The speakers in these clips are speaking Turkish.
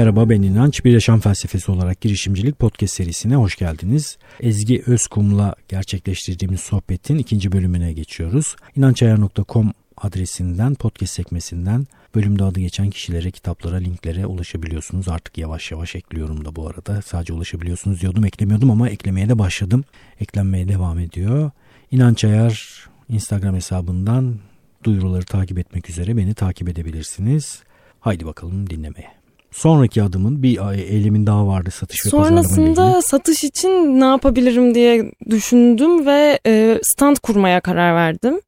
Merhaba ben İnanç. Bir Yaşam Felsefesi olarak girişimcilik podcast serisine hoş geldiniz. Ezgi Özkum'la gerçekleştirdiğimiz sohbetin ikinci bölümüne geçiyoruz. İnançayar.com adresinden, podcast sekmesinden bölümde adı geçen kişilere, kitaplara, linklere ulaşabiliyorsunuz. Artık yavaş yavaş ekliyorum da bu arada. Sadece ulaşabiliyorsunuz diyordum, eklemiyordum ama eklemeye de başladım. Eklenmeye devam ediyor. İnanç Ayar Instagram hesabından duyuruları takip etmek üzere beni takip edebilirsiniz. Haydi bakalım dinlemeye. Sonraki adımın bir eylemin daha vardı satış ve Sonrasında satış için ne yapabilirim diye düşündüm ve e, stand kurmaya karar verdim.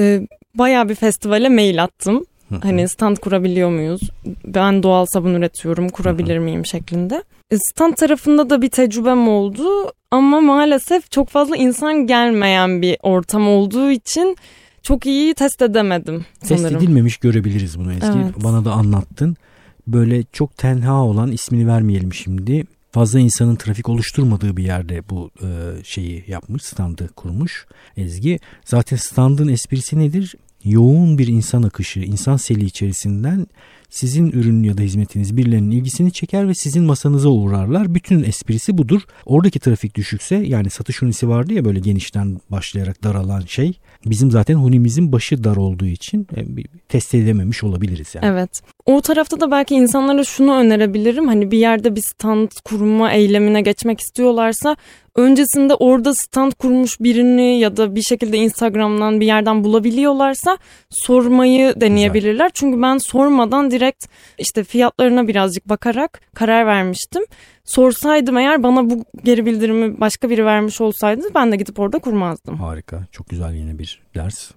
E, bayağı bir festivale mail attım. Hani stand kurabiliyor muyuz? Ben doğal sabun üretiyorum, kurabilir miyim şeklinde. E, stand tarafında da bir tecrübem oldu ama maalesef çok fazla insan gelmeyen bir ortam olduğu için çok iyi test edemedim sanırım. Test edilmemiş görebiliriz bunu Ezgi. Evet. Bana da anlattın böyle çok tenha olan ismini vermeyelim şimdi fazla insanın trafik oluşturmadığı bir yerde bu e, şeyi yapmış standı kurmuş Ezgi. Zaten standın esprisi nedir? Yoğun bir insan akışı, insan seli içerisinden sizin ürün ya da hizmetiniz birilerinin ilgisini çeker ve sizin masanıza uğrarlar. Bütün esprisi budur. Oradaki trafik düşükse yani satış hunisi vardı ya böyle genişten başlayarak daralan şey. Bizim zaten hunimizin başı dar olduğu için e, test edememiş olabiliriz yani. Evet. O tarafta da belki insanlara şunu önerebilirim. Hani bir yerde bir stand kurma eylemine geçmek istiyorlarsa öncesinde orada stand kurmuş birini ya da bir şekilde Instagram'dan bir yerden bulabiliyorlarsa sormayı deneyebilirler. Güzel. Çünkü ben sormadan direkt işte fiyatlarına birazcık bakarak karar vermiştim. Sorsaydım eğer bana bu geri bildirimi başka biri vermiş olsaydı ben de gidip orada kurmazdım. Harika. Çok güzel yine bir ders.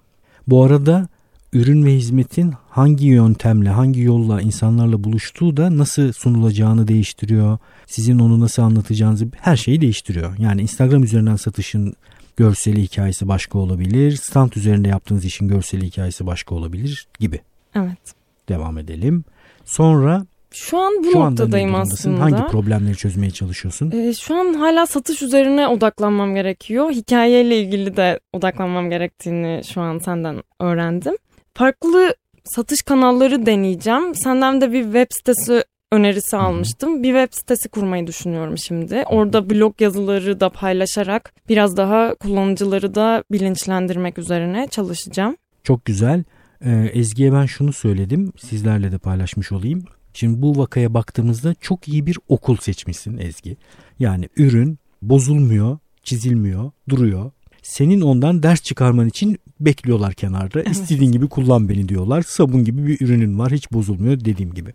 Bu arada ürün ve hizmetin hangi yöntemle, hangi yolla insanlarla buluştuğu da nasıl sunulacağını değiştiriyor. Sizin onu nasıl anlatacağınızı her şeyi değiştiriyor. Yani Instagram üzerinden satışın görseli hikayesi başka olabilir. Stand üzerinde yaptığınız işin görseli hikayesi başka olabilir gibi. Evet. Devam edelim. Sonra şu an bu şu noktadayım aslında. Hangi problemleri çözmeye çalışıyorsun? Ee, şu an hala satış üzerine odaklanmam gerekiyor. Hikayeyle ilgili de odaklanmam gerektiğini şu an senden öğrendim. Farklı satış kanalları deneyeceğim. Senden de bir web sitesi önerisi almıştım. Bir web sitesi kurmayı düşünüyorum şimdi. Orada blog yazıları da paylaşarak biraz daha kullanıcıları da bilinçlendirmek üzerine çalışacağım. Çok güzel. Ee, Ezgi'ye ben şunu söyledim. Sizlerle de paylaşmış olayım. Şimdi bu vakaya baktığımızda çok iyi bir okul seçmişsin Ezgi. Yani ürün bozulmuyor, çizilmiyor, duruyor. Senin ondan ders çıkarman için bekliyorlar kenarda. Evet. İstediğin gibi kullan beni diyorlar. Sabun gibi bir ürünün var hiç bozulmuyor dediğim gibi.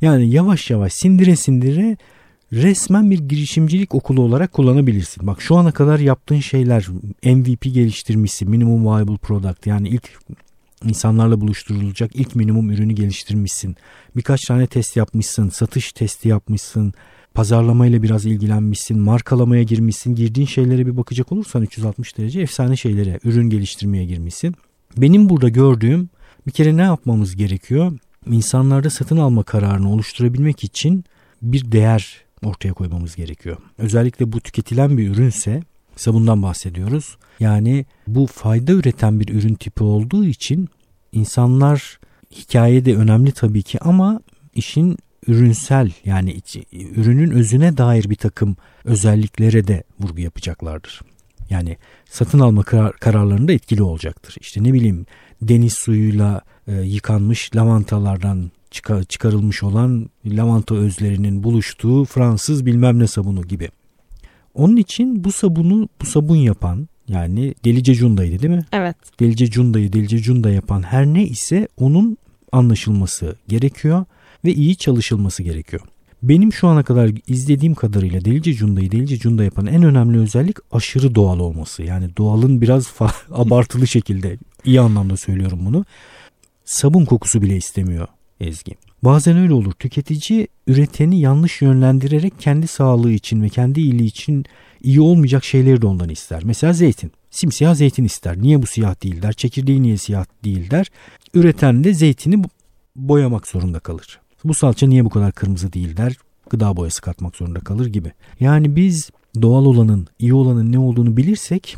Yani yavaş yavaş sindire sindire resmen bir girişimcilik okulu olarak kullanabilirsin. Bak şu ana kadar yaptığın şeyler MVP geliştirmişsin. Minimum Viable Product yani ilk insanlarla buluşturulacak ilk minimum ürünü geliştirmişsin. Birkaç tane test yapmışsın, satış testi yapmışsın, pazarlamayla biraz ilgilenmişsin, markalamaya girmişsin. Girdiğin şeylere bir bakacak olursan 360 derece efsane şeylere, ürün geliştirmeye girmişsin. Benim burada gördüğüm bir kere ne yapmamız gerekiyor? İnsanlarda satın alma kararını oluşturabilmek için bir değer ortaya koymamız gerekiyor. Özellikle bu tüketilen bir ürünse sabundan bahsediyoruz. Yani bu fayda üreten bir ürün tipi olduğu için insanlar hikaye de önemli tabii ki ama işin ürünsel yani ürünün özüne dair bir takım özelliklere de vurgu yapacaklardır. Yani satın alma karar, kararlarında etkili olacaktır. İşte ne bileyim deniz suyuyla e, yıkanmış lavantalardan çıkar, çıkarılmış olan lavanta özlerinin buluştuğu Fransız bilmem ne sabunu gibi. Onun için bu sabunu bu sabun yapan yani Delice Cunda'ydı değil mi? Evet. Delice Cunda'yı Delice Cunda yapan her ne ise onun anlaşılması gerekiyor ve iyi çalışılması gerekiyor. Benim şu ana kadar izlediğim kadarıyla Delice Cunda'yı Delice Cunda yapan en önemli özellik aşırı doğal olması. Yani doğalın biraz abartılı şekilde iyi anlamda söylüyorum bunu. Sabun kokusu bile istemiyor Ezgi. Bazen öyle olur. Tüketici üreteni yanlış yönlendirerek kendi sağlığı için ve kendi iyiliği için iyi olmayacak şeyleri de ondan ister. Mesela zeytin. Simsiyah zeytin ister. Niye bu siyah değil der. Çekirdeği niye siyah değil der. Üreten de zeytini boyamak zorunda kalır. Bu salça niye bu kadar kırmızı değil der. Gıda boyası katmak zorunda kalır gibi. Yani biz doğal olanın, iyi olanın ne olduğunu bilirsek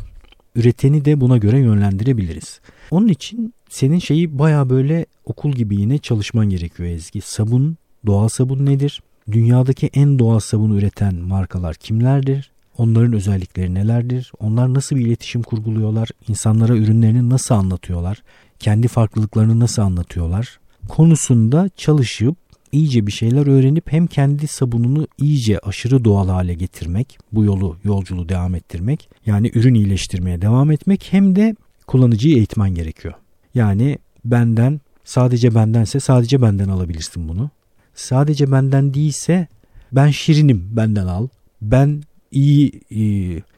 üreteni de buna göre yönlendirebiliriz. Onun için senin şeyi baya böyle okul gibi yine çalışman gerekiyor Ezgi. Sabun, doğal sabun nedir? dünyadaki en doğal sabunu üreten markalar kimlerdir? Onların özellikleri nelerdir? Onlar nasıl bir iletişim kurguluyorlar? İnsanlara ürünlerini nasıl anlatıyorlar? Kendi farklılıklarını nasıl anlatıyorlar? Konusunda çalışıp iyice bir şeyler öğrenip hem kendi sabununu iyice aşırı doğal hale getirmek, bu yolu yolculuğu devam ettirmek, yani ürün iyileştirmeye devam etmek hem de kullanıcıyı eğitmen gerekiyor. Yani benden sadece bendense sadece benden alabilirsin bunu. Sadece benden değilse ben şirinim benden al. Ben iyi e,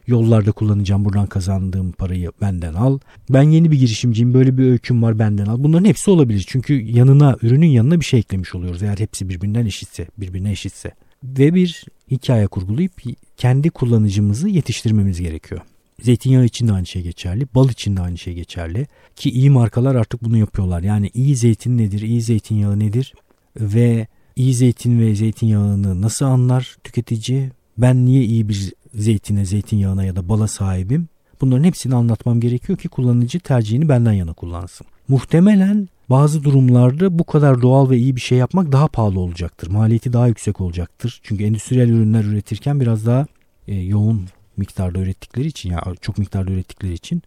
yollarda kullanacağım buradan kazandığım parayı benden al. Ben yeni bir girişimciyim böyle bir öyküm var benden al. Bunların hepsi olabilir. Çünkü yanına ürünün yanına bir şey eklemiş oluyoruz. Eğer hepsi birbirinden eşitse birbirine eşitse. Ve bir hikaye kurgulayıp kendi kullanıcımızı yetiştirmemiz gerekiyor. Zeytinyağı için de aynı şey geçerli. Bal için de aynı şey geçerli. Ki iyi markalar artık bunu yapıyorlar. Yani iyi zeytin nedir, iyi zeytinyağı nedir ve iyi zeytin ve zeytinyağını nasıl anlar tüketici? Ben niye iyi bir zeytine, zeytinyağına ya da bala sahibim? Bunların hepsini anlatmam gerekiyor ki kullanıcı tercihini benden yana kullansın. Muhtemelen bazı durumlarda bu kadar doğal ve iyi bir şey yapmak daha pahalı olacaktır. Maliyeti daha yüksek olacaktır. Çünkü endüstriyel ürünler üretirken biraz daha e, yoğun miktarda ürettikleri için ya yani çok miktarda ürettikleri için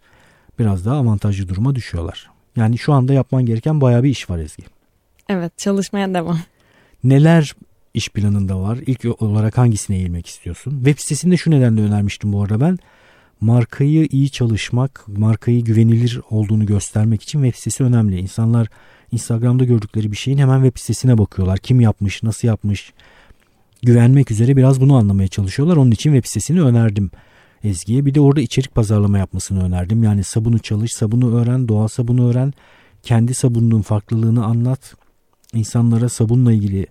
biraz daha avantajlı duruma düşüyorlar. Yani şu anda yapman gereken bayağı bir iş var Ezgi. Evet çalışmaya devam. Neler iş planında var? İlk olarak hangisine eğilmek istiyorsun? Web sitesinde şu nedenle önermiştim bu arada ben. Markayı iyi çalışmak, markayı güvenilir olduğunu göstermek için web sitesi önemli. İnsanlar Instagram'da gördükleri bir şeyin hemen web sitesine bakıyorlar. Kim yapmış, nasıl yapmış, güvenmek üzere biraz bunu anlamaya çalışıyorlar. Onun için web sitesini önerdim Ezgi'ye. Bir de orada içerik pazarlama yapmasını önerdim. Yani sabunu çalış, sabunu öğren, doğal sabunu öğren. Kendi sabununun farklılığını anlat. İnsanlara sabunla ilgili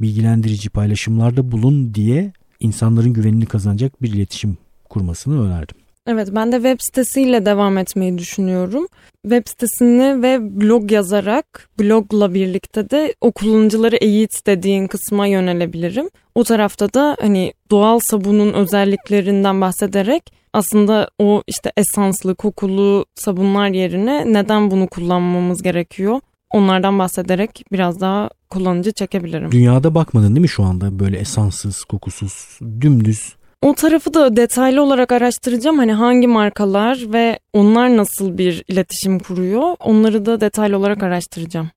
bilgilendirici paylaşımlarda bulun diye insanların güvenini kazanacak bir iletişim kurmasını önerdim. Evet ben de web sitesiyle devam etmeyi düşünüyorum. Web sitesini ve blog yazarak blogla birlikte de o kullanıcıları eğit dediğin kısma yönelebilirim. O tarafta da hani doğal sabunun özelliklerinden bahsederek aslında o işte esanslı, kokulu sabunlar yerine neden bunu kullanmamız gerekiyor? Onlardan bahsederek biraz daha kullanıcı çekebilirim. Dünyada bakmadın değil mi şu anda böyle esanssız, kokusuz, dümdüz o tarafı da detaylı olarak araştıracağım. Hani hangi markalar ve onlar nasıl bir iletişim kuruyor onları da detaylı olarak araştıracağım.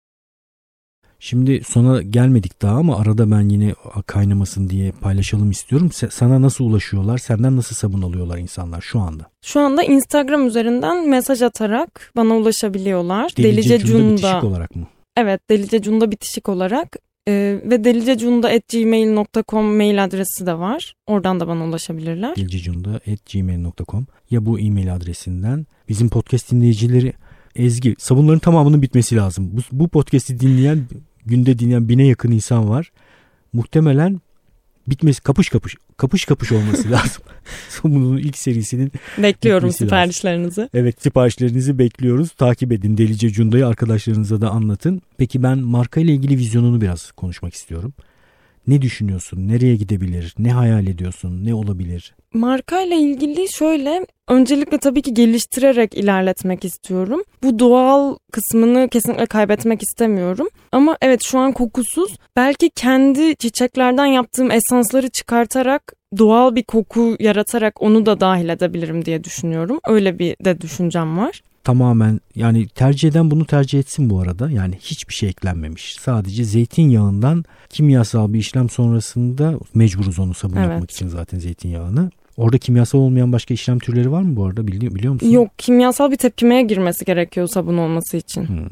Şimdi sona gelmedik daha ama arada ben yine kaynamasın diye paylaşalım istiyorum. Sana nasıl ulaşıyorlar? Senden nasıl sabun alıyorlar insanlar şu anda? Şu anda Instagram üzerinden mesaj atarak bana ulaşabiliyorlar. Delice, Delice Cunda bitişik olarak mı? Evet Delice Cunda bitişik olarak ee, ve delicecunda.gmail.com mail adresi de var. Oradan da bana ulaşabilirler. delicecunda.gmail.com ya bu e-mail adresinden bizim podcast dinleyicileri Ezgi sabunların tamamının bitmesi lazım. Bu, bu podcast'i dinleyen günde dinleyen bine yakın insan var. Muhtemelen bitmesi kapış kapış kapış kapış olması lazım. Bunun ilk serisinin bekliyorum siparişlerinizi. Lazım. Evet siparişlerinizi bekliyoruz. Takip edin Delice Cunda'yı arkadaşlarınıza da anlatın. Peki ben marka ile ilgili vizyonunu biraz konuşmak istiyorum. Ne düşünüyorsun? Nereye gidebilir? Ne hayal ediyorsun? Ne olabilir? Marka ile ilgili şöyle öncelikle tabii ki geliştirerek ilerletmek istiyorum. Bu doğal kısmını kesinlikle kaybetmek istemiyorum. Ama evet şu an kokusuz. Belki kendi çiçeklerden yaptığım esansları çıkartarak doğal bir koku yaratarak onu da dahil edebilirim diye düşünüyorum. Öyle bir de düşüncem var tamamen yani tercih eden bunu tercih etsin bu arada. Yani hiçbir şey eklenmemiş. Sadece zeytinyağından kimyasal bir işlem sonrasında mecburuz onu sabun evet. yapmak için zaten zeytinyağını. Orada kimyasal olmayan başka işlem türleri var mı bu arada biliyor, biliyor musun? Yok kimyasal bir tepkimeye girmesi gerekiyor sabun olması için. Hmm.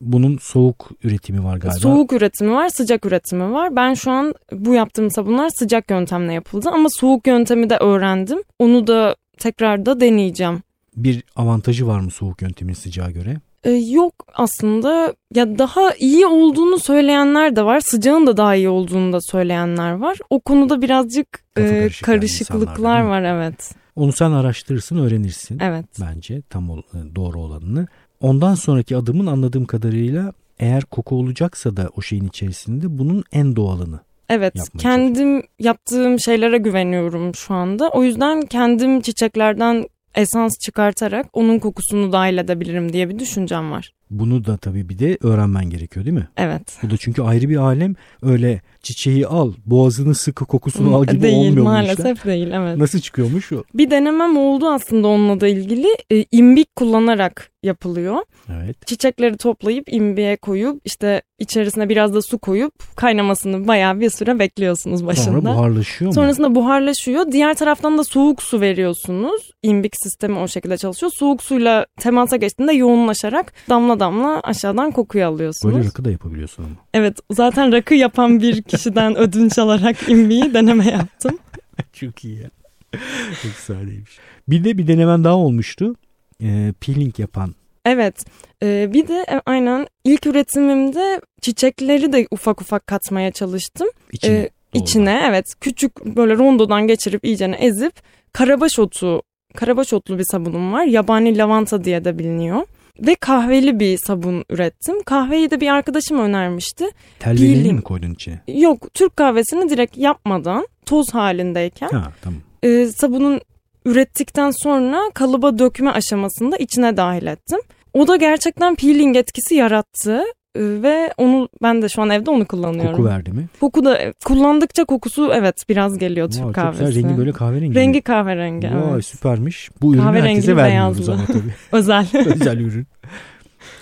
Bunun soğuk üretimi var galiba. Soğuk üretimi var, sıcak üretimi var. Ben şu an bu yaptığım sabunlar sıcak yöntemle yapıldı ama soğuk yöntemi de öğrendim. Onu da tekrar da deneyeceğim bir avantajı var mı soğuk yöntemin sıcağa göre? Ee, yok aslında ya daha iyi olduğunu söyleyenler de var sıcağın da daha iyi olduğunu da söyleyenler var o konuda birazcık e, karışıklıklar var evet. Onu sen araştırırsın öğrenirsin evet. bence tam ol, e, doğru olanını. Ondan sonraki adımın anladığım kadarıyla eğer koku olacaksa da o şeyin içerisinde bunun en doğalını Evet kendim yaptığım şeylere güveniyorum şu anda. O yüzden kendim çiçeklerden esans çıkartarak onun kokusunu dahil edebilirim diye bir düşüncem var. Bunu da tabii bir de öğrenmen gerekiyor değil mi? Evet. Bu da çünkü ayrı bir alem. Öyle çiçeği al, boğazını sıkı, kokusunu al gibi değil, olmuyor bu maalesef işler. değil evet. Nasıl çıkıyormuş o? Bir denemem oldu aslında onunla da ilgili. E, imbik kullanarak yapılıyor. Evet. Çiçekleri toplayıp imbiğe koyup işte içerisine biraz da su koyup kaynamasını bayağı bir süre bekliyorsunuz başında. Sonra buharlaşıyor mu? Sonrasında buharlaşıyor. Diğer taraftan da soğuk su veriyorsunuz. İmbik sistemi o şekilde çalışıyor. Soğuk suyla temasa geçtiğinde yoğunlaşarak damla damla aşağıdan kokuyu alıyorsunuz. Böyle rakı da yapabiliyorsun ama. Evet zaten rakı yapan bir kişiden ödünç alarak imbiği deneme yaptım. Çok iyi ya. Çok sadeymiş. Bir de bir denemen daha olmuştu. Ee, peeling yapan. Evet e, bir de e, aynen ilk üretimimde çiçekleri de ufak ufak katmaya çalıştım. içine. Ee, içine evet küçük böyle rondodan geçirip iyicene ezip karabaş otu karabaş otlu bir sabunum var. Yabani lavanta diye de biliniyor. Ve kahveli bir sabun ürettim. Kahveyi de bir arkadaşım önermişti. Telvelerini mi koydun içine? Yok Türk kahvesini direkt yapmadan toz halindeyken Ha tamam. e, sabunun ürettikten sonra kalıba dökme aşamasında içine dahil ettim. O da gerçekten peeling etkisi yarattı. Ve onu ben de şu an evde onu kullanıyorum. Koku verdi mi? Koku da kullandıkça kokusu evet biraz geliyor Türk Vay, kahvesi. güzel. Rengi böyle kahverengi. Rengi mi? kahverengi Vay evet. süpermiş. Bu ürünü herkese ve vermiyoruz ama tabii. Özel. Özel ürün.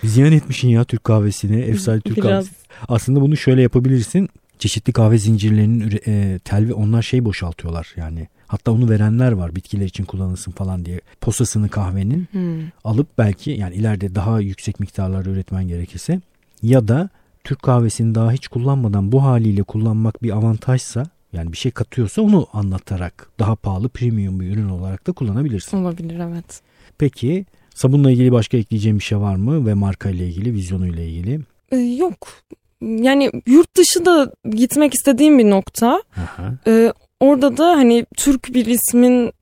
Ziyan etmişsin ya Türk kahvesini. Efsane Türk Biraz. kahvesi. Aslında bunu şöyle yapabilirsin. Çeşitli kahve zincirlerinin e, telvi onlar şey boşaltıyorlar yani. Hatta onu verenler var bitkiler için kullanılsın falan diye. Posasını kahvenin Hmm. alıp belki yani ileride daha yüksek miktarlarda üretmen gerekirse ya da Türk kahvesini daha hiç kullanmadan bu haliyle kullanmak bir avantajsa yani bir şey katıyorsa onu anlatarak daha pahalı premium bir ürün olarak da kullanabilirsin. Olabilir evet. Peki sabunla ilgili başka ekleyeceğim bir şey var mı ve marka ile ilgili, vizyonu ile ilgili? Ee, yok. Yani yurt dışı da gitmek istediğim bir nokta. Aha. Ee, orada da hani Türk bir ismin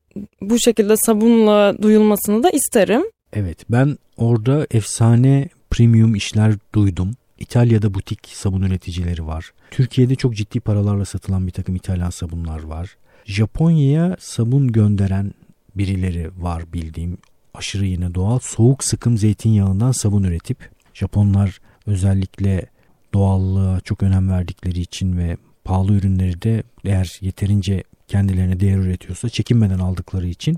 bu şekilde sabunla duyulmasını da isterim. Evet ben orada efsane premium işler duydum. İtalya'da butik sabun üreticileri var. Türkiye'de çok ciddi paralarla satılan bir takım İtalyan sabunlar var. Japonya'ya sabun gönderen birileri var bildiğim. Aşırı yine doğal soğuk sıkım zeytinyağından sabun üretip Japonlar özellikle doğallığa çok önem verdikleri için ve pahalı ürünleri de eğer yeterince kendilerine değer üretiyorsa çekinmeden aldıkları için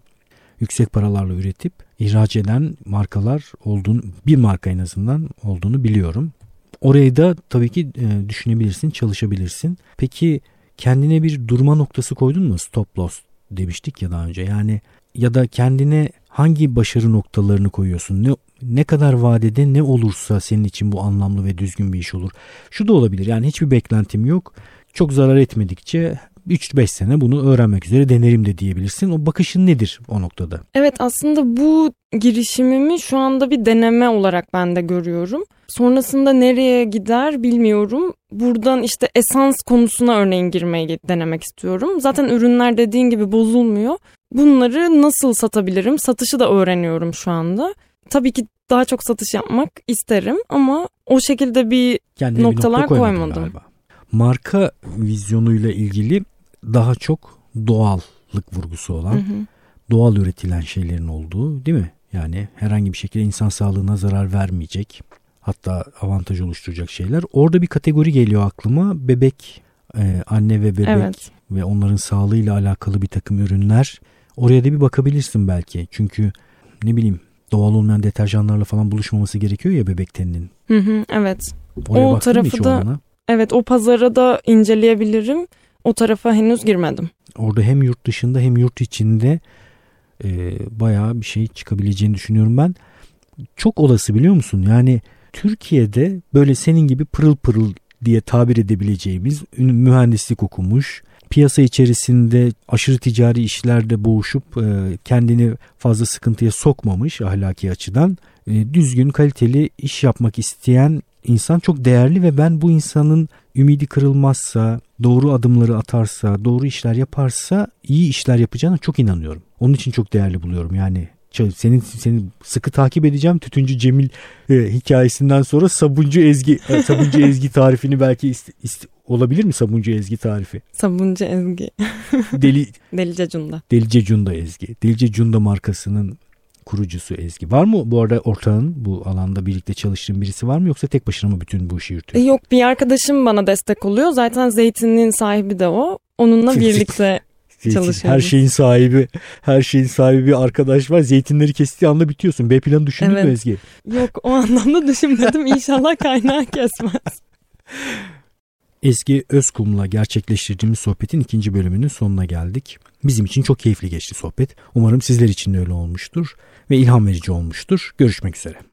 yüksek paralarla üretip ihraç eden markalar olduğunu bir marka en azından olduğunu biliyorum. Orayı da tabii ki e, düşünebilirsin, çalışabilirsin. Peki kendine bir durma noktası koydun mu? Stop loss demiştik ya daha önce. Yani ya da kendine hangi başarı noktalarını koyuyorsun? Ne ne kadar vadede ne olursa senin için bu anlamlı ve düzgün bir iş olur. Şu da olabilir. Yani hiçbir beklentim yok. Çok zarar etmedikçe 3-5 sene bunu öğrenmek üzere denerim de diyebilirsin. O bakışın nedir o noktada? Evet aslında bu girişimimi şu anda bir deneme olarak ben de görüyorum. Sonrasında nereye gider bilmiyorum. Buradan işte esans konusuna örneğin girmeyi denemek istiyorum. Zaten ürünler dediğin gibi bozulmuyor. Bunları nasıl satabilirim? Satışı da öğreniyorum şu anda. Tabii ki daha çok satış yapmak isterim ama o şekilde bir Kendine Noktalar bir nokta koymadım. galiba. Marka vizyonuyla ilgili daha çok doğallık vurgusu olan, Hı hı. doğal üretilen şeylerin olduğu değil mi? Yani herhangi bir şekilde insan sağlığına zarar vermeyecek, hatta avantaj oluşturacak şeyler. Orada bir kategori geliyor aklıma. Bebek, e, anne ve bebek Evet. ve onların sağlığıyla alakalı bir takım ürünler. Oraya da bir bakabilirsin belki. Çünkü ne bileyim doğal olmayan deterjanlarla falan buluşmaması gerekiyor ya bebek teninin. Hı hı, evet. Oraya O tarafı da-? Evet o pazara da inceleyebilirim. O tarafa henüz girmedim. Orada hem yurt dışında hem yurt içinde e, bayağı bir şey çıkabileceğini düşünüyorum ben. Çok olası biliyor musun? Yani Türkiye'de böyle senin gibi pırıl pırıl diye tabir edebileceğimiz mühendislik okumuş, piyasa içerisinde aşırı ticari işlerde boğuşup e, kendini fazla sıkıntıya sokmamış ahlaki açıdan e, düzgün kaliteli iş yapmak isteyen insan çok değerli ve ben bu insanın ümidi kırılmazsa, doğru adımları atarsa, doğru işler yaparsa iyi işler yapacağına çok inanıyorum. Onun için çok değerli buluyorum. Yani senin seni sıkı takip edeceğim. Tütüncü Cemil e, hikayesinden sonra Sabuncu Ezgi e, Sabuncu Ezgi tarifini belki ist- ist- olabilir mi Sabuncu Ezgi tarifi? Sabuncu Ezgi. Deli Delice Cunda. Delice Cunda Ezgi. Delice Cunda markasının kurucusu Ezgi. Var mı bu arada ortağın bu alanda birlikte çalıştığın birisi var mı yoksa tek başına mı bütün bu işi yürütüyor? Yok bir arkadaşım bana destek oluyor. Zaten Zeytin'in sahibi de o. Onunla birlikte çalışıyoruz. Her şeyin sahibi, her şeyin sahibi bir arkadaş var. Zeytinleri kestiği anda bitiyorsun. B planı düşündün Evet. mü Ezgi? Yok o anlamda düşünmedim. İnşallah kaynağı kesmez. Ezgi Özkum'la gerçekleştirdiğimiz sohbetin ikinci bölümünün sonuna geldik. Bizim için çok keyifli geçti sohbet. Umarım sizler için de öyle olmuştur ve ilham verici olmuştur. Görüşmek üzere.